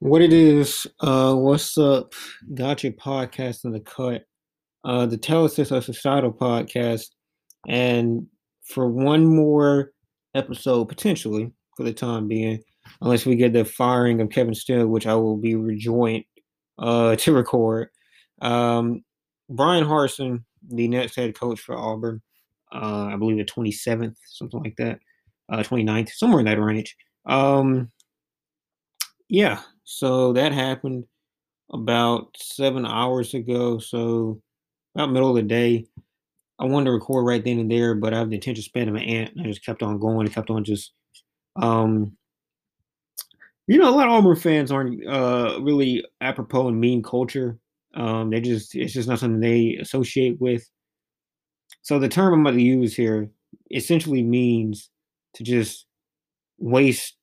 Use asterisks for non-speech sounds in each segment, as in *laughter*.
What it is, uh, what's up? Gotcha podcast in the cut. Uh, the Telesis of Societal podcast. And for one more episode, potentially, for the time being, unless we get the firing of Kevin Steele, which I will be rejoined uh, to record. Um, Bryan Harsin, the next head coach for Auburn, uh, I believe the 27th, something like that, uh, 29th, somewhere in that range. Um, yeah, so that happened about seven hours ago. So about middle of the day. I wanted to record right then and there, but I have the attention span of an ant. I just kept on going and kept on just um you know, a lot of Auburn fans aren't uh really apropos in mean culture. Um they just it's just not something they associate with. So the term I'm going to use here essentially means to just waste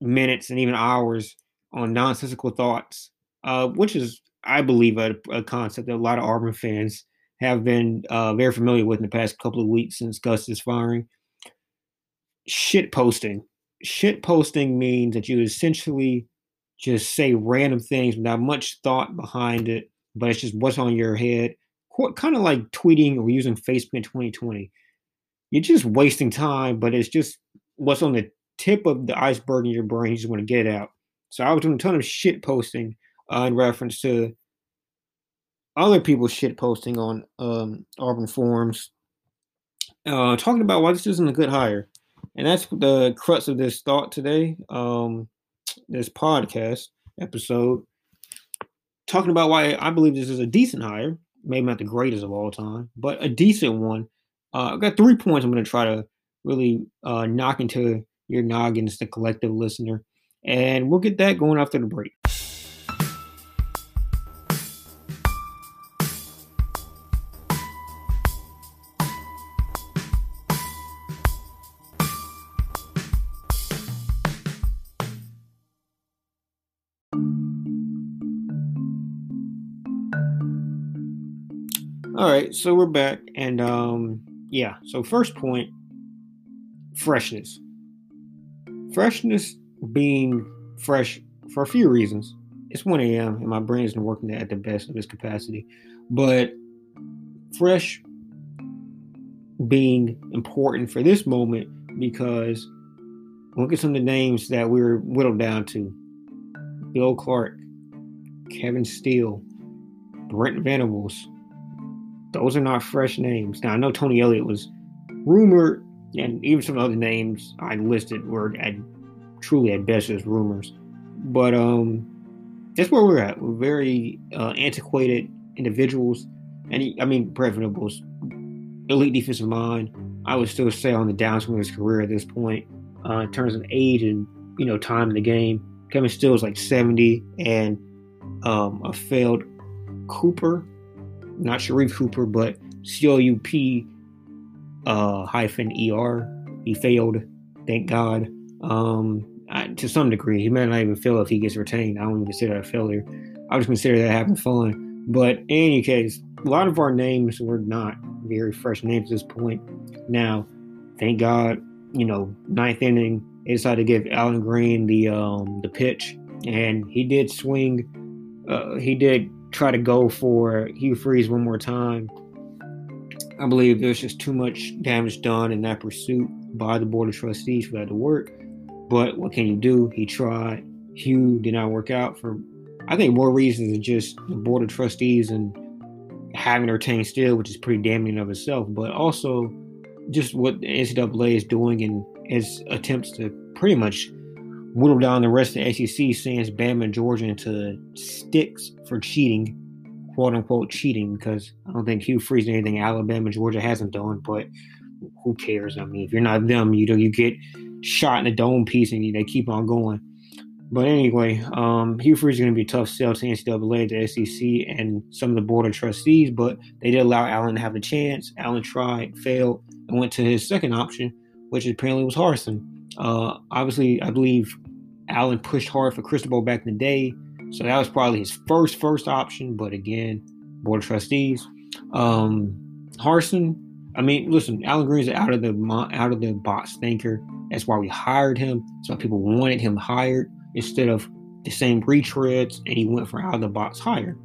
minutes and even hours on nonsensical thoughts, uh, which is, I believe, a, a, concept that a lot of Auburn fans have been uh, very familiar with in the past couple of weeks since Gus's firing. Shit posting. Shit posting means that you essentially just say random things without much thought behind it, but it's just what's on your head. Kind of like tweeting or using Facebook in 2020. You're just wasting time, but it's just what's on the tip of the iceberg in your brain. You just want to get it out. So I was doing a ton of shit posting uh, in reference to other people's shit posting on um, Auburn forums, uh, talking about why this isn't a good hire. And that's the crux of this thought today, um, this podcast episode, talking about why I believe this is a decent hire, maybe not the greatest of all time, but a decent one. Uh, I've got three points I'm going to try to really uh, knock into your noggins, the collective listener. And we'll get that going after the break. All right, so we're back, and um, yeah. So first point, freshness. Freshness being fresh for a few reasons. It's 1 a.m. and my brain isn't working at the best of its capacity. But fresh being important for this moment because look at some of the names that we are whittled down to Bill Clark, Kevin Steele, Brent Venables. Those are not fresh names. Now, I know Tony Elliott was rumored, and even some other names I listed were at truly at best as rumors. But um, that's where we're at. We're very uh, antiquated individuals, and I mean, Brent Venables, elite defensive mind. I would still say on the downswing of his career at this point, uh, in terms of age and you know time in the game. Kevin Steele is like 70 and um, a failed Cooper, not Sharife Cooper, but C O U P uh, hyphen E R. He failed, thank God. Um, I, to some degree. He may not even feel if he gets retained. I don't even consider that a failure. I just consider that having fun. But in any case, a lot of our names were not very fresh names at this point. Now, thank God, you know, ninth inning, they decided to give Allen Greene the um, the pitch, and he did swing. Uh, he did try to go for Hugh Freeze one more time. I believe there's just too much damage done in that pursuit by the Board of Trustees for that to work. But what can you do? He tried. Hugh did not work out for, I think, more reasons than just the board of trustees and having to retain Steele, which is pretty damning of itself, but also just what the NCAA is doing in its attempts to pretty much whittle down the rest of the SEC, sends Bama and Georgia into sticks for cheating, quote unquote cheating, because I don't think Hugh Freeze anything Alabama and Georgia hasn't done, but who cares? I mean, if you're not them, you know, you get shot in the dome piece and they keep on going. But anyway, um, Hugh Freeze is going to be a tough sell to NCAA, the SEC, and some of the board of trustees. But they did allow Allen to have a chance. Allen tried, failed, and went to his second option, which apparently was Harsin. Uh, obviously, I believe Allen pushed hard for Cristobal back in the day, so that was probably his first first option. But again, board of trustees. Um, Harsin, I mean, listen, Allen Greene's out of the out of the box thinker. That's why we hired him. That's why people wanted him hired instead of the same retreads, and he went for out of the box hire.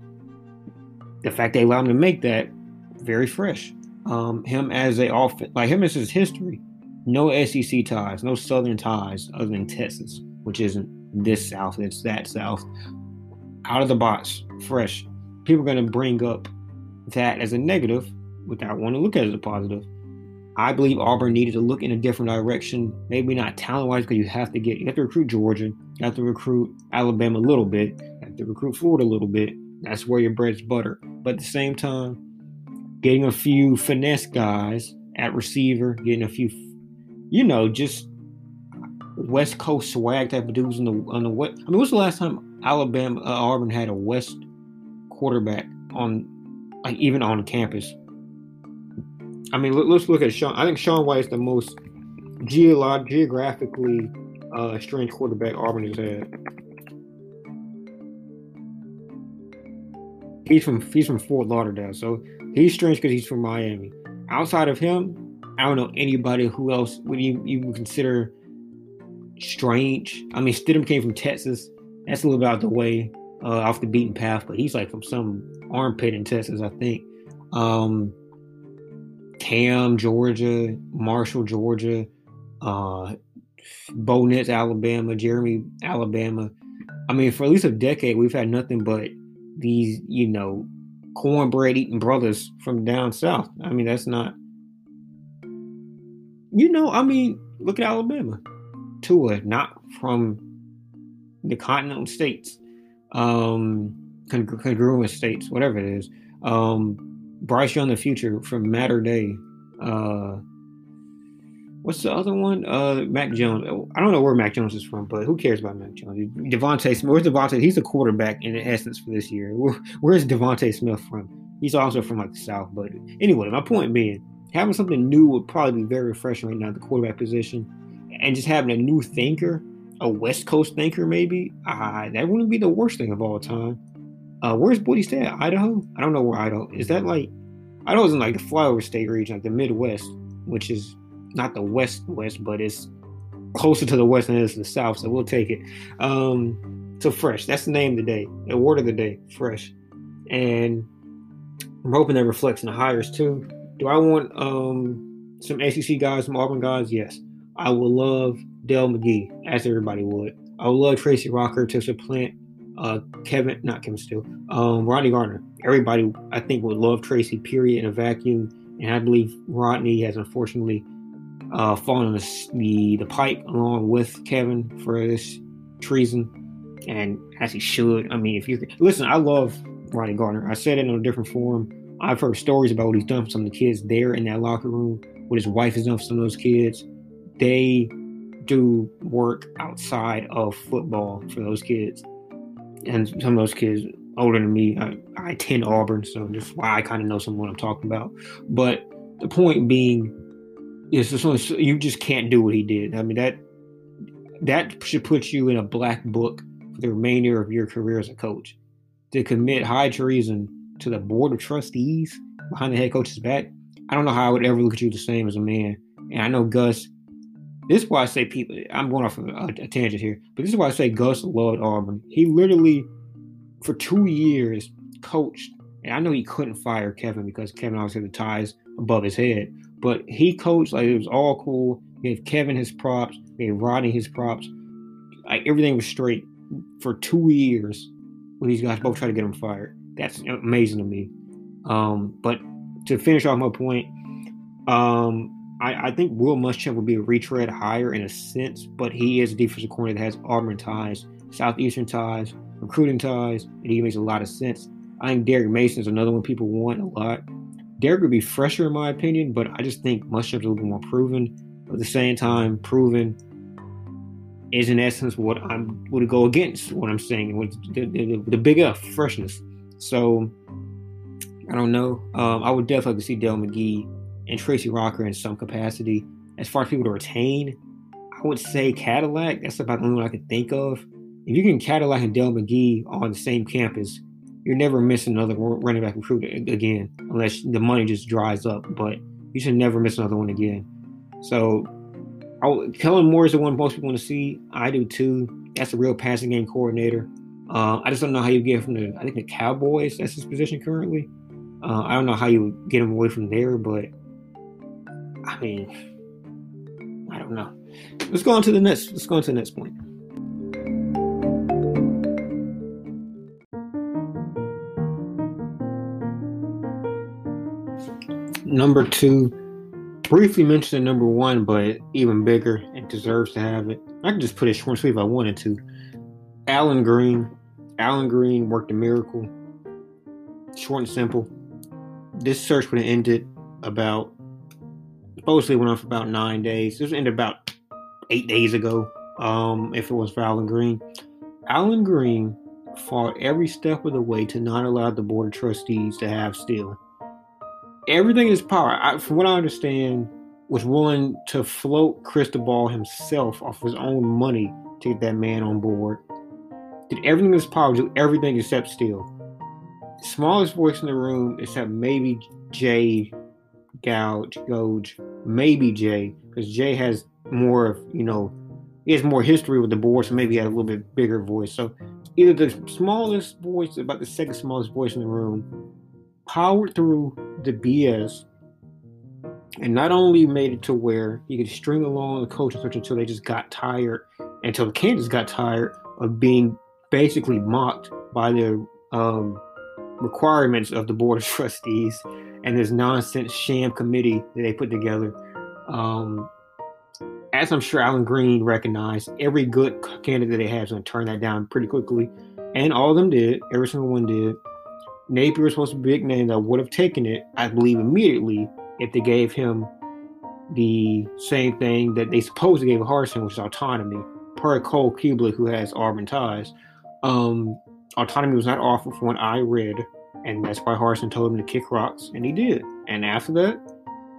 The fact they allowed him to make that very fresh. Um, him as a off like him as his history. No SEC ties, no Southern ties other than Texas, which isn't this South, it's that South. Out of the box, fresh. People are going to bring up that as a negative without wanting to look at it as a positive. I believe Auburn needed to look in a different direction. Maybe not talent wise, because you have to get you have to recruit Georgia, you have to recruit Alabama a little bit, you have to recruit Florida a little bit. That's where your bread's butter. But at the same time, getting a few finesse guys at receiver, getting a few, you know, just West Coast swag type of dudes on the on the what? I mean, what's the last time Alabama uh, Auburn had a West quarterback on like even on campus? I mean, let, us look at Sean. I think Sean White is the most geolog- geographically uh, strange quarterback Auburn has had. He's from he's from Fort Lauderdale, so he's strange because he's from Miami. Outside of him, I don't know anybody who else would you, would consider strange. I mean, Stidham came from Texas. That's a little bit out the way, uh, off the beaten path, but he's like from some armpit in Texas, I think. Um, Cam, Georgia, Marshall, Georgia, uh, Bo Nix, Alabama, Jeremy, Alabama. I mean, for at least a decade, we've had nothing but these, you know, cornbread eating brothers from down south. I mean, that's not, you know, I mean, look at Alabama. Tua, not from the continental states, um, congruent states, whatever it is. Um, Bryce Young, the future from Mater Dei. Uh, what's the other one? Uh, Mac Jones. I don't know where Mac Jones is from, but who cares about Mac Jones? DeVonta Smith. Where's DeVonta? He's a quarterback in essence for this year. where's DeVonta Smith from? He's also from like the South. But anyway, my point being, having something new would probably be very refreshing right now, the quarterback position, and just having a new thinker, a West Coast thinker, maybe. Uh, that wouldn't be the worst thing of all time. Uh, where's stay at? Idaho? I don't know where Idaho is. That like Idaho's in like the flyover state region, like the Midwest, which is not the West West, but it's closer to the West than it is to the South. So we'll take it. Um, so fresh. That's the name of the day. The word of the day. Fresh. And I'm hoping that reflects in the hires too. Do I want um some SEC guys, some Auburn guys? Yes. I would love Dell McGee, as everybody would. I would love Tracy Rocker to supplant uh, Kevin, not Kevin Steele, um, Rodney Garner. Everybody, I think, would love Tracy, period, in a vacuum. And I believe Rodney has unfortunately uh, fallen the, the, the along with Kevin for this treason. And as he should. I mean, if you listen, I love Rodney Garner. I said it in a different forum. I've heard stories about what he's done for some of the kids there in that locker room, what his wife has done for some of those kids. They do work outside of football for those kids and some of those kids older than me. I, I attend Auburn, so just why I kind of know some of what I'm talking about. But the point being is just you just can't do what he did. I mean that that should put you in a black book for the remainder of your career as a coach. To commit high treason to the board of trustees behind the head coach's back, I don't know how I would ever look at you the same as a man. And I know Gus this is why I say people. I'm going off a, a tangent here, but this is why I say Gus loved Auburn. He literally, for two years, coached, and I know he couldn't fire Kevin because Kevin obviously had the ties above his head, but he coached like it was all cool. He gave Kevin his props, he gave Rodney his props. Like everything was straight for two years when these guys both tried to get him fired. That's amazing to me. Um, but to finish off my point, um, I, I think Will Muschamp would be a retread higher in a sense, but he is a defensive corner that has Auburn ties, Southeastern ties, recruiting ties, and he makes a lot of sense. I think Derek Mason is another one people want a lot. Derek would be fresher in my opinion, but I just think Muschamp's a little more proven. But at the same time, proven is in essence what I'm would go against what I'm saying with the, the, the big F freshness. So I don't know. Um, I would definitely like to see Dell McGee and Tracy Rocker in some capacity. As far as people to retain, I would say Cadillac. That's about the only one I could think of. If you can Cadillac and Dell McGee on the same campus, you're never missing another running back recruit again, unless the money just dries up. But you should never miss another one again. So Oh, Kellen Moore is the one most people want to see. I do too. That's a real passing game coordinator. Uh, I just don't know how you get from the I think the Cowboys. That's his position currently. Uh, I don't know how you get him away from there, but I mean, I don't know. Let's go on to the next. Let's go on to the next point. Number two, briefly mentioned number one, but even bigger and deserves to have it. I could just put it short and sweet if I wanted to. Allen Greene. Allen Greene worked a miracle. Short and simple. This search would have ended about supposedly went on for about nine days. This ended about eight days ago. Um, if it was for Allen Greene. Allen Greene fought every step of the way to not allow the board of trustees to have Steele everything in his power, I, from what I understand, was willing to float Cristobal himself off his own money to get that man on board. Did everything in his power, do everything except steal. Smallest voice in the room, except maybe Jay Gogue, Gogue, maybe Jay, because Jay has more of, you know, he has more history with the board, so maybe he had a little bit bigger voice. So either the smallest voice, about the second smallest voice in the room, powered through the BS and not only made it to where he could string along the coaching search until they just got tired, until the Kansas got tired of being basically mocked by the um, requirements of the board of *laughs* trustees and this nonsense sham committee that they put together. Um, as I'm sure Allen Greene recognized, every good candidate they had is going to turn that down pretty quickly, and all of them did. Every single one did. Napier was supposed to be a big name that would have taken it, I believe, immediately if they gave him the same thing that they supposed supposedly gave Harsin, which is autonomy, per Cole Cubelic, who has Auburn ties. Um, autonomy was not offered from what I read, and that's why Harsin told him to kick rocks, and he did. And after that,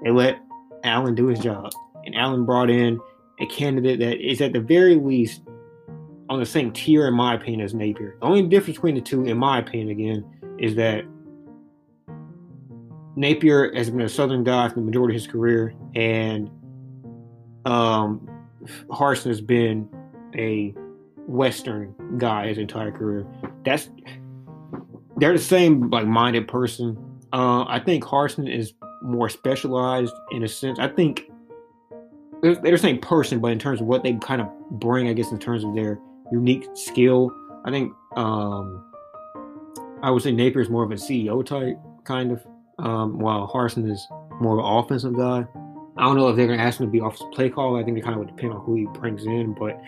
they let Allen do his job. And Allen brought in a candidate that is at the very least on the same tier, in my opinion, as Napier. The only difference between the two, in my opinion, again, is that Napier has been a Southern guy for the majority of his career, and um, Harsin has been a Western guy his entire career. That's they're the same like minded person. Uh, I think Harsin is more specialized in a sense. I think they're, they're the same person, but in terms of what they kind of bring, I guess in terms of their unique skill, I think um, I would say Napier is more of a CEO type, kind of, um, while Harsin is more of an offensive guy. I don't know if they're going to ask him to be offensive play call. I think it kind of would depend on who he brings in. But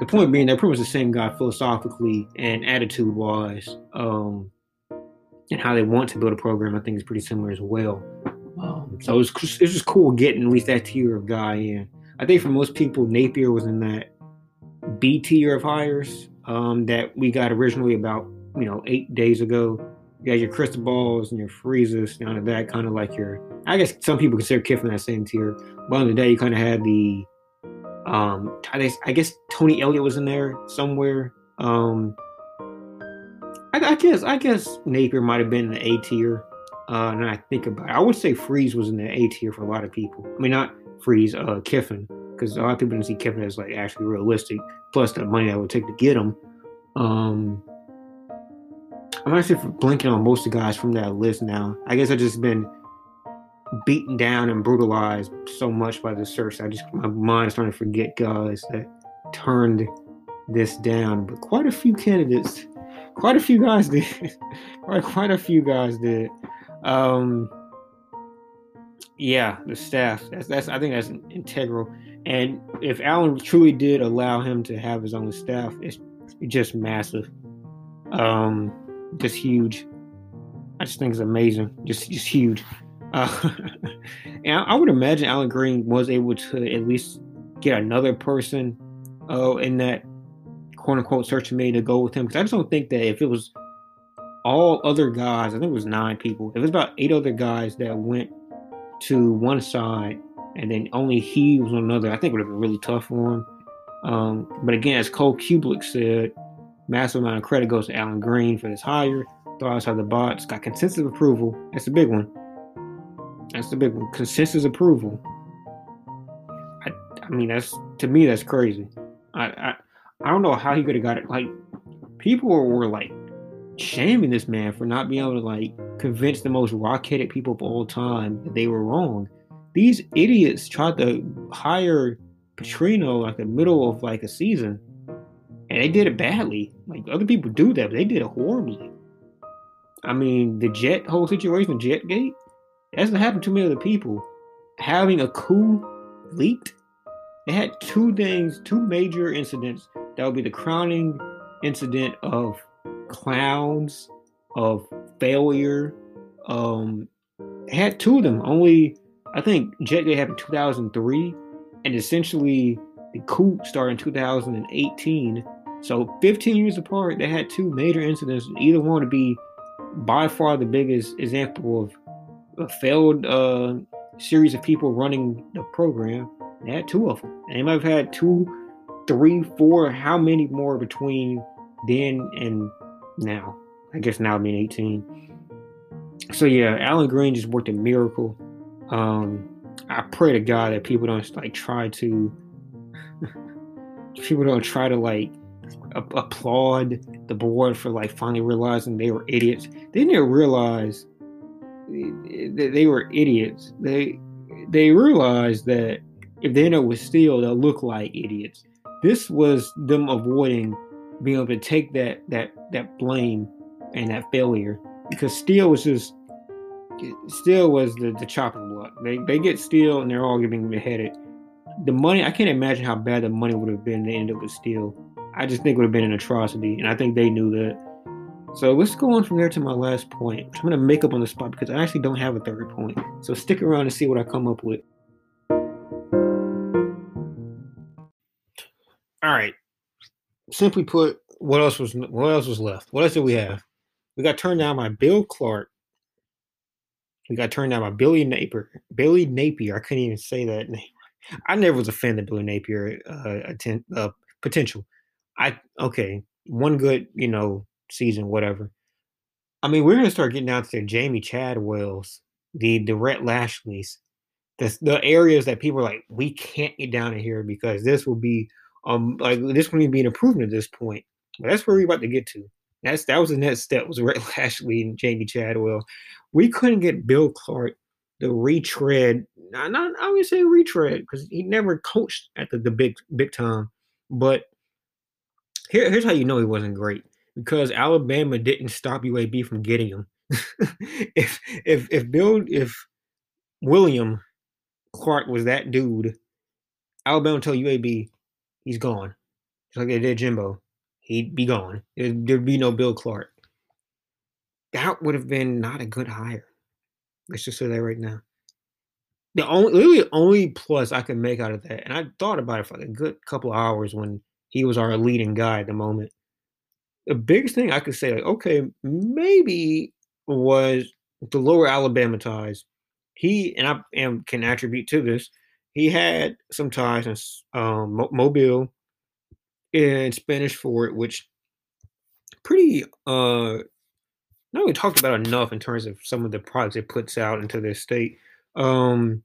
the point being, they're pretty much the same guy philosophically and attitude wise. Um, and how they want to build a program, I think, is pretty similar as well. Um, so it's it's just cool getting at least that tier of guy in. I think for most people, Napier was in that B tier of hires um, that we got originally about you know, eight days ago. You got your crystal balls and your freezers, none of that kind of like your. I guess some people consider Kiffin that same tier. But on the day, you kind of had the. Um, I guess, I guess Tony Elliott was in there somewhere. Um, I, I guess I guess Napier might have been in the A tier. Uh, and I think about it, I would say Freeze was in the A tier for a lot of people. I mean, not Freeze, uh, Kiffin, because a lot of people didn't see Kiffin as like actually realistic. Plus the money that would take to get him. Um, I'm actually blinking on most of the guys from that list now. I guess I've just been beaten down and brutalized so much by the search. I just my mind is starting to forget guys that turned this down. But quite a few candidates, quite a few guys did. *laughs* quite quite a few guys did. Um, yeah, the staff. That's that's I think that's integral. And if Allen truly did allow him to have his own staff, it's just massive. Um, just huge. I just think it's amazing. Just just huge. Uh, *laughs* and I would imagine Allen Greene was able to at least get another person uh, in that quote unquote search committee to go with him. Because I just don't think that if it was all other guys, I think it was nine people, if it was about eight other guys that went to one side and then only he was on another, I think it would have been really tough for him. Um, but again, as Cole Cubelic said, Massive amount of credit goes to Allen Greene for this hire. Throw outside the box. Got consensus approval. That's the big one. That's the big one. Consensus approval. I, I mean, that's to me that's crazy. I I, I don't know how he could have got it. Like people were like shaming this man for not being able to like convince the most rock-headed people of all time that they were wrong. These idiots tried to hire Petrino like the middle of like a season, and they did it badly. Like other people do that, but they did it horribly. I mean, the Jet whole situation, Jetgate, that's what happened to many other people. Having a coup leaked, they had two things, two major incidents that would be the crowning incident of clowns, of failure. Um, had two of them. Only I think Jet Jetgate happened in 2003, and essentially the coup started in 2018. So 15 years apart, they had two major incidents. Either one to be by far the biggest example of a failed uh, series of people running the program. They had two of them. And they might have had two, three, four, how many more between then and now? I guess now being 18. So yeah, Allen Greene just worked a miracle. Um, I pray to God that people don't like try to *laughs* people don't try to like a- applaud the board for like finally realizing they were idiots. They didn't realize that they were idiots. They they realized that if they end up with Steele, they'll look like idiots. This was them avoiding being able to take that that that blame and that failure because Steele was just Steele was the, the chopping block. They they get Steele and they're all getting beheaded. The money I can't imagine how bad the money would have been to end up with Steele. I just think it would have been an atrocity, and I think they knew that. So let's go on from there to my last point, I'm going to make up on the spot because I actually don't have a third point. So stick around and see what I come up with. All right. Simply put, what else was what else was left? What else did we have? We got turned down by Bill Clark. We got turned down by Billy Napier. Billy Napier. I couldn't even say that name. I never was a fan of Billy Napier uh, uh, potential. I okay, one good, you know, season, whatever. I mean, we're gonna start getting out to Jamey Chadwells, the the Rhett Lashleys, the the areas that people are like, we can't get down in here because this will be um like this will be an improvement at this point. But that's where we're about to get to. That's that was the next step was *laughs* Rhett Lashley and Jamey Chadwell. We couldn't get Bill Clark the retread. Not, not I would say retread because he never coached at the, the big big time. But here, here's how you know he wasn't great because Alabama didn't stop UAB from getting him. *laughs* if if if Bill if William Clark was that dude, Alabama tell UAB he's gone. Just like they did Jimbo. He'd be gone. There'd, there'd be no Bill Clark. That would have been not a good hire. Let's just say that right now. The only literally only plus I could make out of that, and I thought about it for like a good couple hours when he was our leading guy at the moment. The biggest thing I could say, like, okay, maybe was the lower Alabama ties. He and I am, can attribute to this. He had some ties in um, Mobile and Spanish Fort, which pretty uh not really talked about enough in terms of some of the products it puts out into their state. Um,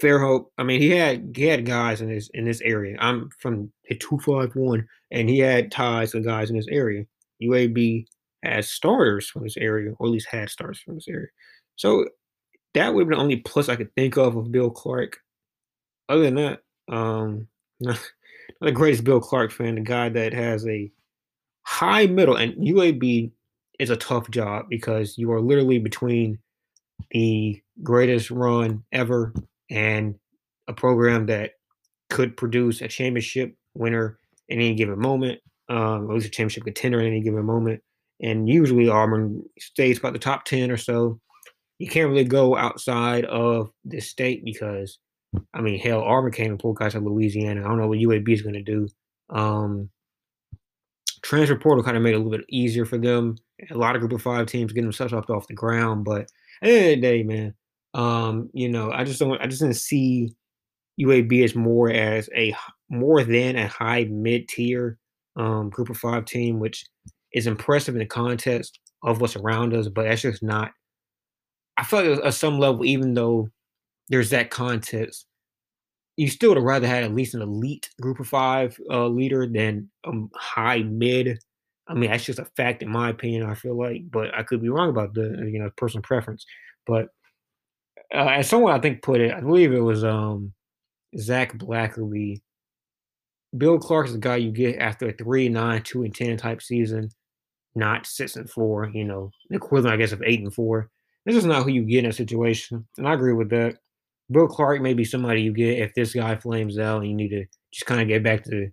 Fairhope, I mean, he had he had guys in this in this area. I'm from two five one, and he had ties with guys in this area. UAB has starters from this area, or at least had starters from this area. So that would be the only plus I could think of of Bill Clark. Other than that, um, *laughs* not, the greatest Bill Clark fan. The guy that has a high middle, and UAB is a tough job because you are literally between the greatest run ever and a program that could produce a championship winner in any given moment, um, at least a championship contender in any given moment. And usually Auburn stays about the top 10 or so. You can't really go outside of this state because, I mean, hell, Auburn came and pulled guys out of Louisiana. I don't know what UAB is going to do. Um, transfer portal kind of made it a little bit easier for them. A lot of group of five teams getting themselves up off the ground. But at the end of the day, man, um, you know, I just don't. I just didn't see UAB as more as a more than a high mid tier um, group of five team, which is impressive in the context of what's around us. But that's just not. I feel like at some level, even though there's that context, you still would rather had at least an elite group of five uh, leader than um, high mid. I mean, that's just a fact in my opinion. I feel like, but I could be wrong about the you know personal preference. But uh, as someone I think put it, I believe it was um, Zach Blackerby. Bill Clark is the guy you get after a three, nine, two, and ten type season, not six and four. You know, equivalent, I guess, of eight and four. This is not who you get in a situation, and I agree with that. Bill Clark may be somebody you get if this guy flames out and you need to just kind of get back to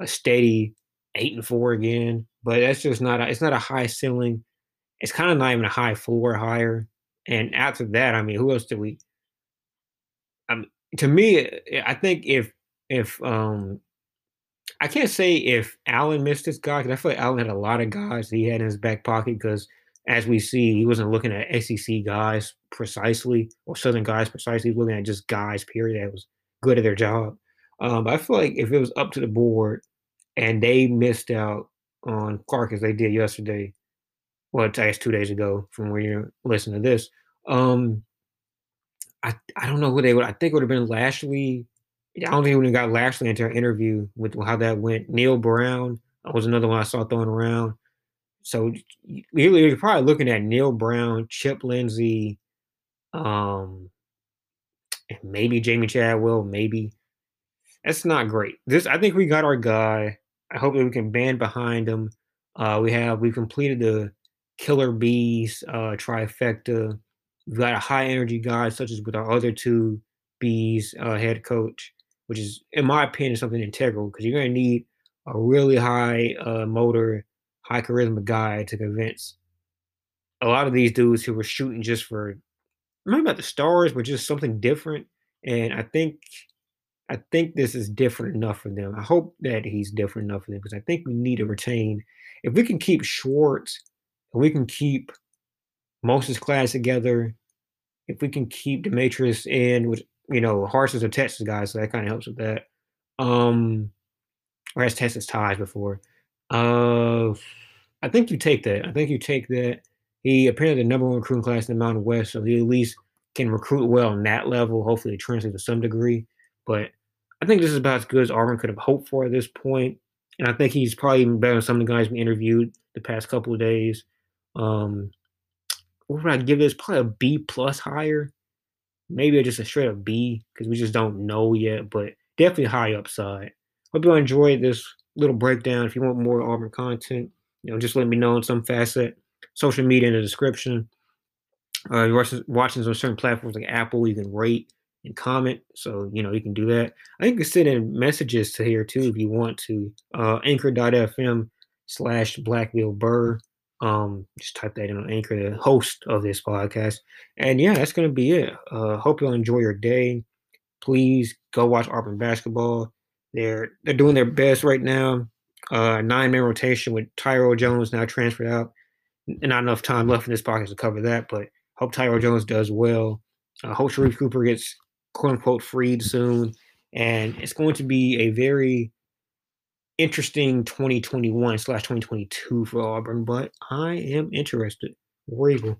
a steady eight and four again. But that's just not a, it's not a high ceiling. It's kind of not even a high floor higher. And after that, I mean, who else do we? Um, to me, I think if if um, I can't say if Allen missed this guy because I feel like Allen had a lot of guys he had in his back pocket because as we see, he wasn't looking at SEC guys precisely or Southern guys precisely. He was looking at just guys, period, that was good at their job. Um, but I feel like if it was up to the board and they missed out on Clark as they did yesterday, well, I guess two days ago from when you're listening to this, um, I I don't know who they would. I think it would have been Lashley. I don't think we got Lashley into an interview with how that went. Neal Brown was another one I saw throwing around. So you're probably looking at Neal Brown, Chip Lindsey, um, maybe Jamey Chadwell, maybe. That's not great. This I think we got our guy. I hope that we can band behind him. Uh, we have we completed the killer bees uh, trifecta. We've got a high energy guy, such as with our other two bees uh, head coach, which is, in my opinion, something integral because you're going to need a really high uh, motor high charisma guy to convince a lot of these dudes who were shooting just for not the stars, but just something different. And I think I think this is different enough for them. I hope that he's different enough for them because I think we need to retain if we can keep Schwartz we can keep Moses class together, if we can keep Demetrius in with you know, Harsis or Texas guys, so that kind of helps with that. Um or has Texas ties before. Uh, I think you take that. I think you take that. He apparently the number one recruiting class in the Mountain West, so he at least can recruit well on that level. Hopefully, it translates to some degree. But I think this is about as good as Auburn could have hoped for at this point. And I think he's probably even better than some of the guys we interviewed the past couple of days. Um, what would I give this? Probably a B plus higher. Maybe just a straight up B because we just don't know yet, but definitely high upside. Hope you enjoyed this little breakdown. If you want more Auburn content, you know, just let me know in some facet. Social media in the description. Uh, you're watching on certain platforms like Apple, you can rate and comment. So, you know, you can do that. I think you can send in messages to here too if you want to. Uh, anchor.fm slash Blackville Burr. Um, just type that in on Anchor, the host of this podcast. And yeah, that's going to be it. Uh, hope you'll enjoy your day. Please go watch Auburn basketball. They're they're doing their best right now. Uh, nine man rotation with Tyrell Jones now transferred out. Not enough time left in this podcast to cover that, but hope Tyrell Jones does well. Uh, hope Sharife Cooper gets quote unquote freed soon, and it's going to be a very interesting 2021 slash 2022 for Auburn. But I am interested. Eagle.